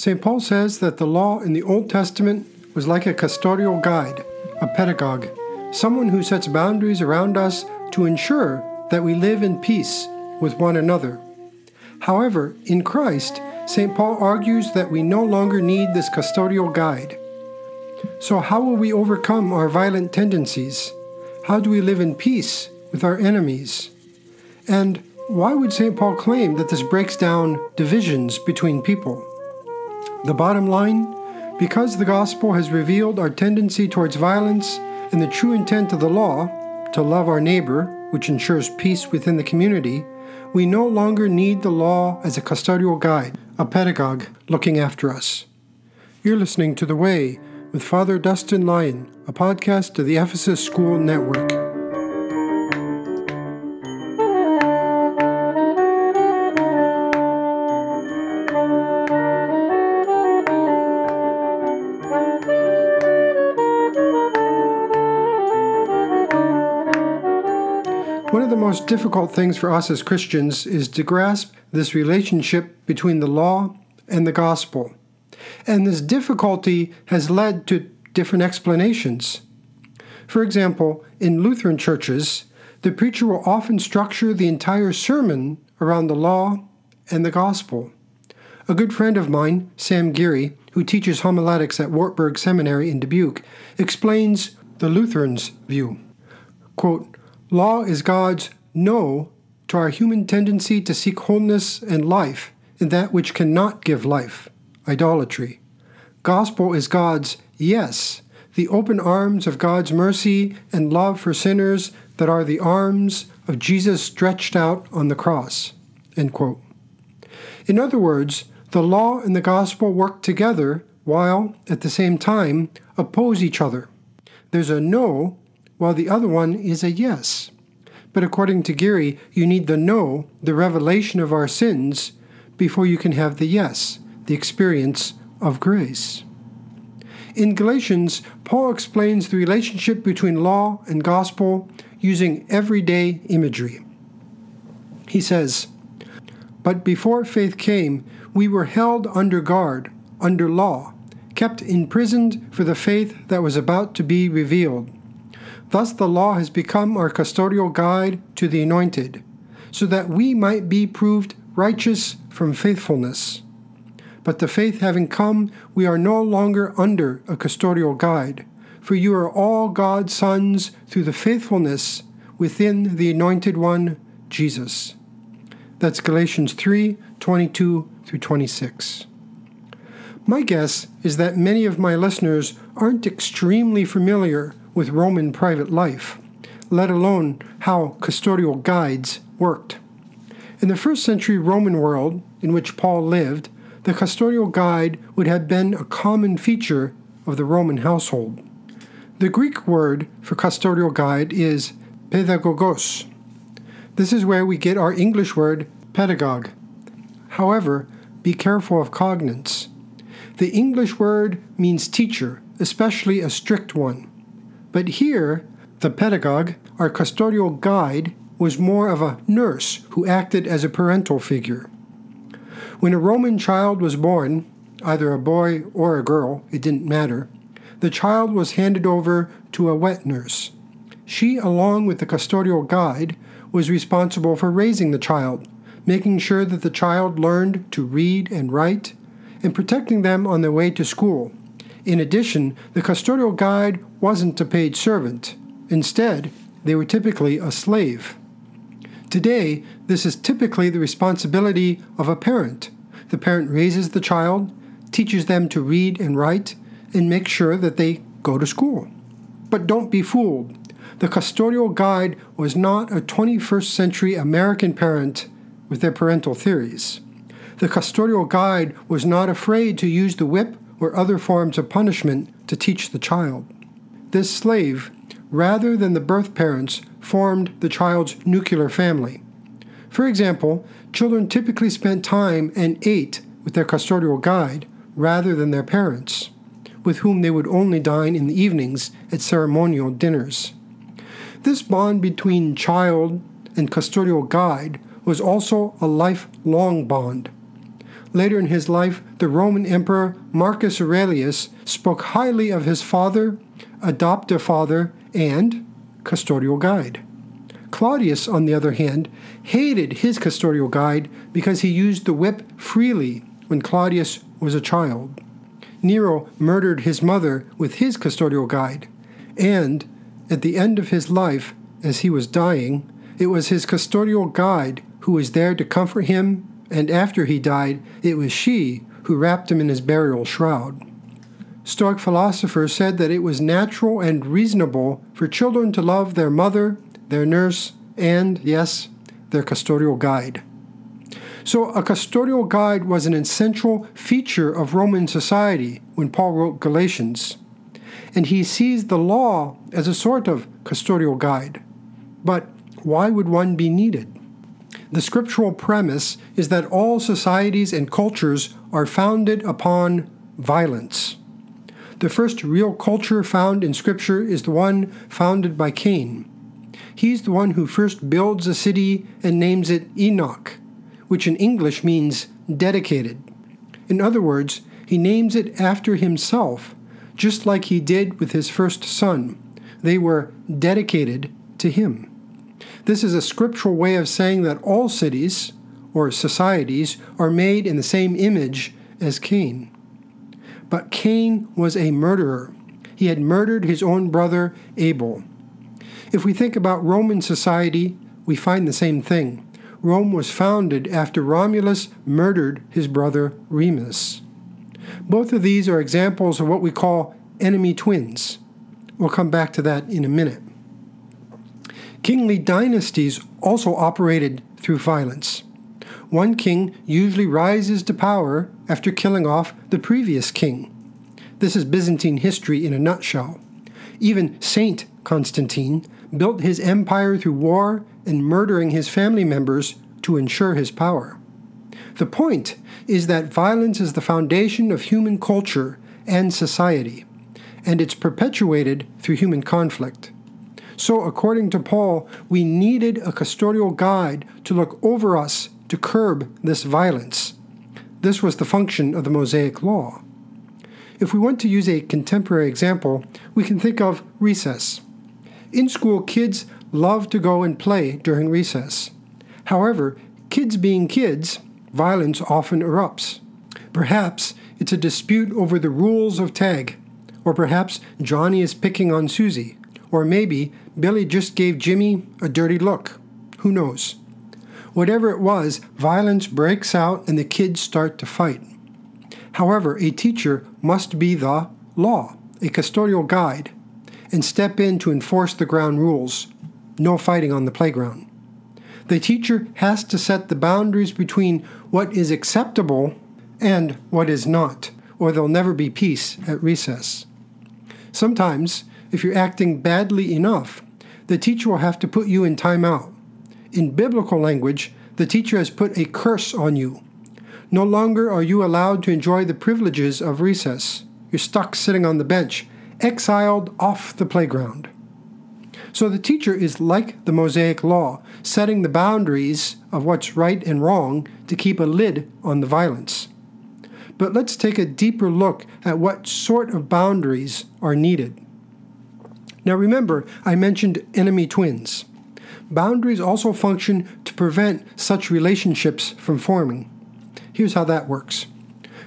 St. Paul says that the law in the Old Testament was like a custodial guide, a pedagogue, someone who sets boundaries around us to ensure that we live in peace with one another. However, in Christ, St. Paul argues that we no longer need this custodial guide. So, how will we overcome our violent tendencies? How do we live in peace with our enemies? And why would St. Paul claim that this breaks down divisions between people? The bottom line because the gospel has revealed our tendency towards violence and the true intent of the law, to love our neighbor, which ensures peace within the community, we no longer need the law as a custodial guide, a pedagogue looking after us. You're listening to The Way with Father Dustin Lyon, a podcast of the Ephesus School Network. One of the most difficult things for us as Christians is to grasp this relationship between the law and the gospel. And this difficulty has led to different explanations. For example, in Lutheran churches, the preacher will often structure the entire sermon around the law and the gospel. A good friend of mine, Sam Geary, who teaches homiletics at Wartburg Seminary in Dubuque, explains the Lutherans' view. Quote, Law is God's no to our human tendency to seek wholeness and life in that which cannot give life, idolatry. Gospel is God's yes, the open arms of God's mercy and love for sinners that are the arms of Jesus stretched out on the cross. In other words, the law and the gospel work together while, at the same time, oppose each other. There's a no while the other one is a yes. But according to Geary, you need the no, the revelation of our sins, before you can have the yes, the experience of grace. In Galatians, Paul explains the relationship between law and gospel using everyday imagery. He says, But before faith came, we were held under guard, under law, kept imprisoned for the faith that was about to be revealed. Thus, the law has become our custodial guide to the anointed, so that we might be proved righteous from faithfulness. But the faith having come, we are no longer under a custodial guide, for you are all God's sons through the faithfulness within the anointed one, Jesus. That's Galatians 3 22 through 26. My guess is that many of my listeners aren't extremely familiar with Roman private life, let alone how custodial guides worked. In the first century Roman world in which Paul lived, the custodial guide would have been a common feature of the Roman household. The Greek word for custodial guide is pedagogos. This is where we get our English word pedagogue. However, be careful of cognates. The English word means teacher, especially a strict one. But here, the pedagogue, our custodial guide, was more of a nurse who acted as a parental figure. When a Roman child was born, either a boy or a girl, it didn't matter, the child was handed over to a wet nurse. She, along with the custodial guide, was responsible for raising the child, making sure that the child learned to read and write, and protecting them on their way to school. In addition, the custodial guide wasn't a paid servant. Instead, they were typically a slave. Today, this is typically the responsibility of a parent. The parent raises the child, teaches them to read and write, and makes sure that they go to school. But don't be fooled. The custodial guide was not a 21st century American parent with their parental theories. The custodial guide was not afraid to use the whip or other forms of punishment to teach the child. This slave, rather than the birth parents, formed the child's nuclear family. For example, children typically spent time and ate with their custodial guide rather than their parents, with whom they would only dine in the evenings at ceremonial dinners. This bond between child and custodial guide was also a lifelong bond. Later in his life, the Roman Emperor Marcus Aurelius spoke highly of his father, adoptive father, and custodial guide. Claudius, on the other hand, hated his custodial guide because he used the whip freely when Claudius was a child. Nero murdered his mother with his custodial guide, and at the end of his life, as he was dying, it was his custodial guide who was there to comfort him, and after he died, it was she who wrapped him in his burial shroud. Stoic philosophers said that it was natural and reasonable for children to love their mother, their nurse, and, yes, their custodial guide. So, a custodial guide was an essential feature of Roman society when Paul wrote Galatians. And he sees the law as a sort of custodial guide. But why would one be needed? The scriptural premise is that all societies and cultures are founded upon violence. The first real culture found in Scripture is the one founded by Cain. He's the one who first builds a city and names it Enoch, which in English means dedicated. In other words, he names it after himself, just like he did with his first son. They were dedicated to him. This is a scriptural way of saying that all cities, or societies, are made in the same image as Cain. But Cain was a murderer. He had murdered his own brother Abel. If we think about Roman society, we find the same thing. Rome was founded after Romulus murdered his brother Remus. Both of these are examples of what we call enemy twins. We'll come back to that in a minute. Kingly dynasties also operated through violence. One king usually rises to power after killing off the previous king. This is Byzantine history in a nutshell. Even Saint Constantine built his empire through war and murdering his family members to ensure his power. The point is that violence is the foundation of human culture and society, and it's perpetuated through human conflict. So, according to Paul, we needed a custodial guide to look over us to curb this violence. This was the function of the Mosaic Law. If we want to use a contemporary example, we can think of recess. In school, kids love to go and play during recess. However, kids being kids, violence often erupts. Perhaps it's a dispute over the rules of tag, or perhaps Johnny is picking on Susie, or maybe Billy just gave Jimmy a dirty look. Who knows? Whatever it was, violence breaks out and the kids start to fight. However, a teacher must be the law, a custodial guide, and step in to enforce the ground rules. No fighting on the playground. The teacher has to set the boundaries between what is acceptable and what is not, or there'll never be peace at recess. Sometimes if you're acting badly enough, the teacher will have to put you in timeout. In biblical language, the teacher has put a curse on you. No longer are you allowed to enjoy the privileges of recess. You're stuck sitting on the bench, exiled off the playground. So the teacher is like the Mosaic Law, setting the boundaries of what's right and wrong to keep a lid on the violence. But let's take a deeper look at what sort of boundaries are needed. Now remember, I mentioned enemy twins. Boundaries also function to prevent such relationships from forming. Here's how that works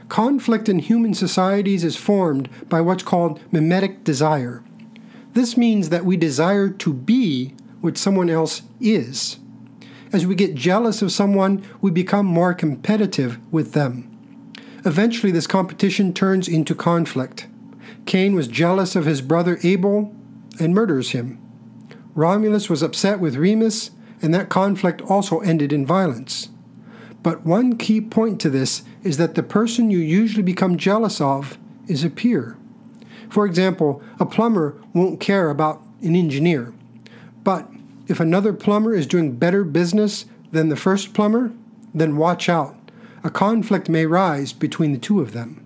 conflict in human societies is formed by what's called mimetic desire. This means that we desire to be what someone else is. As we get jealous of someone, we become more competitive with them. Eventually, this competition turns into conflict. Cain was jealous of his brother Abel, and murders him. Romulus was upset with Remus, and that conflict also ended in violence. But one key point to this is that the person you usually become jealous of is a peer. For example, a plumber won't care about an engineer. But if another plumber is doing better business than the first plumber, then watch out. A conflict may rise between the two of them.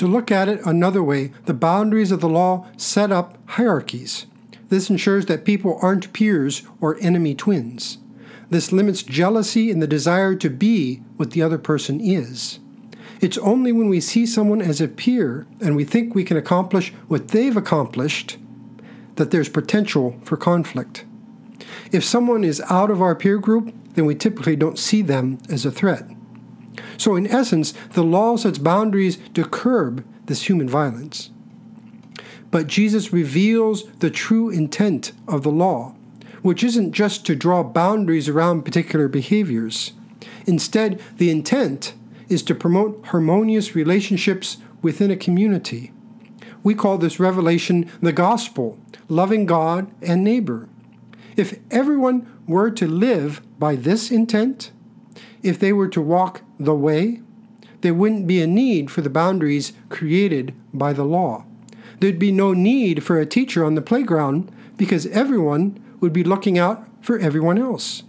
To look at it another way, the boundaries of the law set up hierarchies. This ensures that people aren't peers or enemy twins. This limits jealousy and the desire to be what the other person is. It's only when we see someone as a peer and we think we can accomplish what they've accomplished that there's potential for conflict. If someone is out of our peer group, then we typically don't see them as a threat. So, in essence, the law sets boundaries to curb this human violence. But Jesus reveals the true intent of the law, which isn't just to draw boundaries around particular behaviors. Instead, the intent is to promote harmonious relationships within a community. We call this revelation the gospel, loving God and neighbor. If everyone were to live by this intent, if they were to walk the way, there wouldn't be a need for the boundaries created by the law. There'd be no need for a teacher on the playground because everyone would be looking out for everyone else.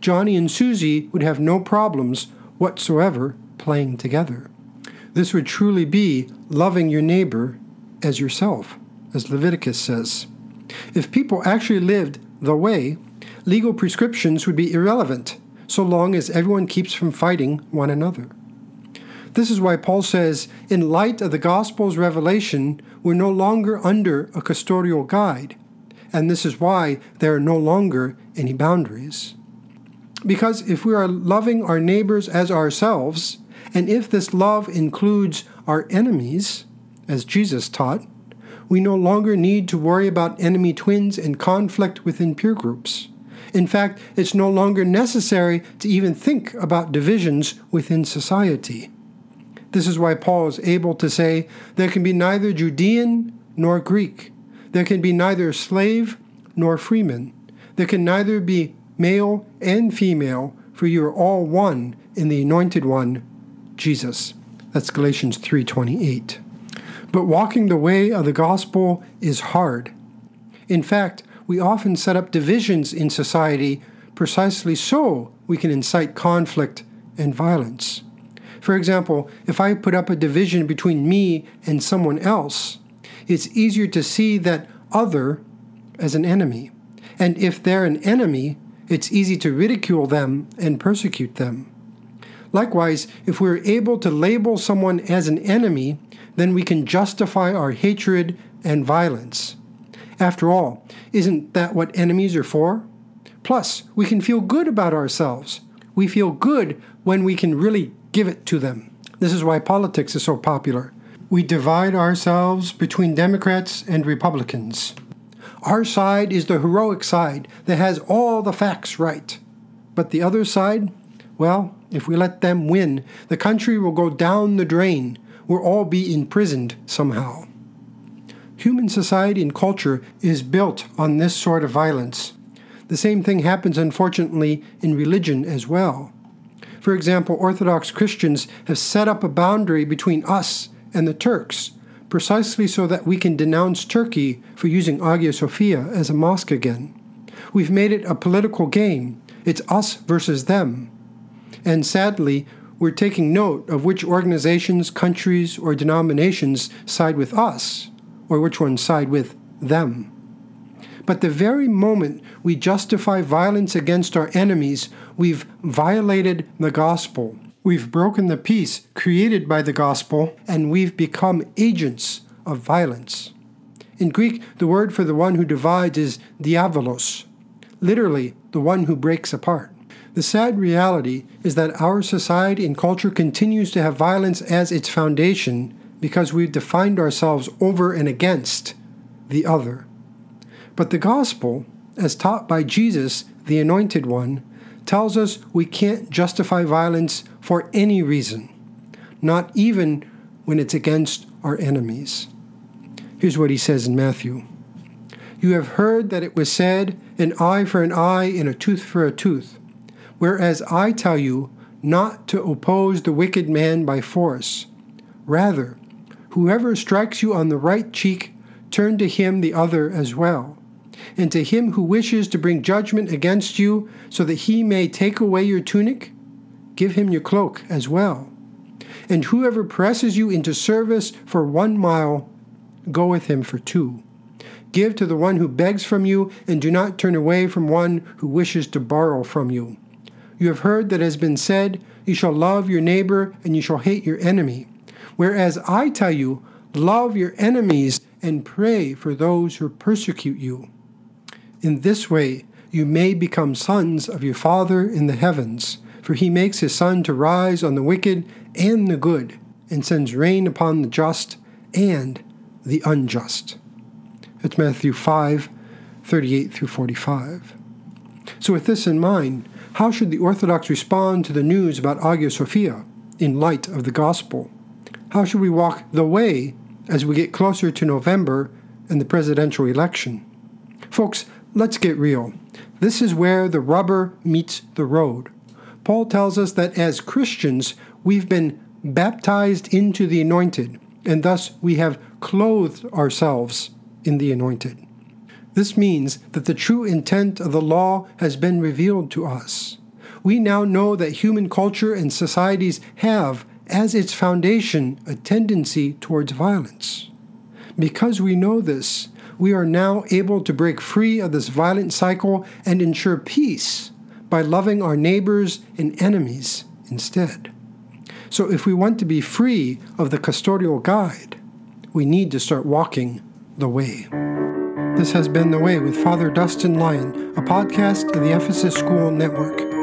Johnny and Susie would have no problems whatsoever playing together. This would truly be loving your neighbor as yourself, as Leviticus says. If people actually lived the way, legal prescriptions would be irrelevant so long as everyone keeps from fighting one another. This is why Paul says, in light of the gospel's revelation, we're no longer under a custodial guide, and this is why there are no longer any boundaries. Because if we are loving our neighbors as ourselves, and if this love includes our enemies, as Jesus taught, we no longer need to worry about enemy twins and conflict within peer groups. In fact, it's no longer necessary to even think about divisions within society. This is why Paul is able to say, There can be neither Judean nor Greek. There can be neither slave nor freeman. There can neither be male and female, for you are all one in the anointed one, Jesus. That's Galatians 3:28. But walking the way of the gospel is hard. In fact, we often set up divisions in society precisely so we can incite conflict and violence. For example, if I put up a division between me and someone else, it's easier to see that other as an enemy. And if they're an enemy, it's easy to ridicule them and persecute them. Likewise, if we're able to label someone as an enemy, then we can justify our hatred and violence. After all, isn't that what enemies are for? Plus, we can feel good about ourselves. We feel good when we can really give it to them. This is why politics is so popular. We divide ourselves between Democrats and Republicans. Our side is the heroic side that has all the facts right. But the other side, well, if we let them win, the country will go down the drain We'll all be imprisoned somehow. Human society and culture is built on this sort of violence. The same thing happens, unfortunately, in religion as well. For example, Orthodox Christians have set up a boundary between us and the Turks, precisely so that we can denounce Turkey for using Hagia Sophia as a mosque again. We've made it a political game. It's us versus them. And sadly, we're taking note of which organizations, countries, or denominations side with us, or which ones side with them. But the very moment we justify violence against our enemies, we've violated the gospel. We've broken the peace created by the gospel, and we've become agents of violence. In Greek, the word for the one who divides is diabolos, literally, the one who breaks apart. The sad reality is that our society and culture continues to have violence as its foundation because we've defined ourselves over and against the other. But the gospel, as taught by Jesus, the Anointed One, tells us we can't justify violence for any reason, not even when it's against our enemies. Here's what he says in Matthew You have heard that it was said, an eye for an eye and a tooth for a tooth. Whereas I tell you not to oppose the wicked man by force. Rather, whoever strikes you on the right cheek, turn to him the other as well. And to him who wishes to bring judgment against you, so that he may take away your tunic, give him your cloak as well. And whoever presses you into service for one mile, go with him for two. Give to the one who begs from you, and do not turn away from one who wishes to borrow from you. you have heard that it has been said, You shall love your neighbor and you shall hate your enemy. Whereas I tell you, love your enemies and pray for those who persecute you. In this way, you may become sons of your Father in the heavens, for he makes his sun to rise on the wicked and the good, and sends rain upon the just and the unjust. That's Matthew 5 38 through 45. So, with this in mind, how should the Orthodox respond to the news about Hagia Sophia in light of the gospel? How should we walk the way as we get closer to November and the presidential election? Folks, let's get real. This is where the rubber meets the road. Paul tells us that as Christians, we've been baptized into the anointed, and thus we have clothed ourselves in the anointed. This means that the true intent of the law has been revealed to us. We now know that human culture and societies have, as its foundation, a tendency towards violence. Because we know this, we are now able to break free of this violent cycle and ensure peace by loving our neighbors and enemies instead. So, if we want to be free of the custodial guide, we need to start walking the way. This has been The Way with Father Dustin Lyon, a podcast of the Ephesus School Network.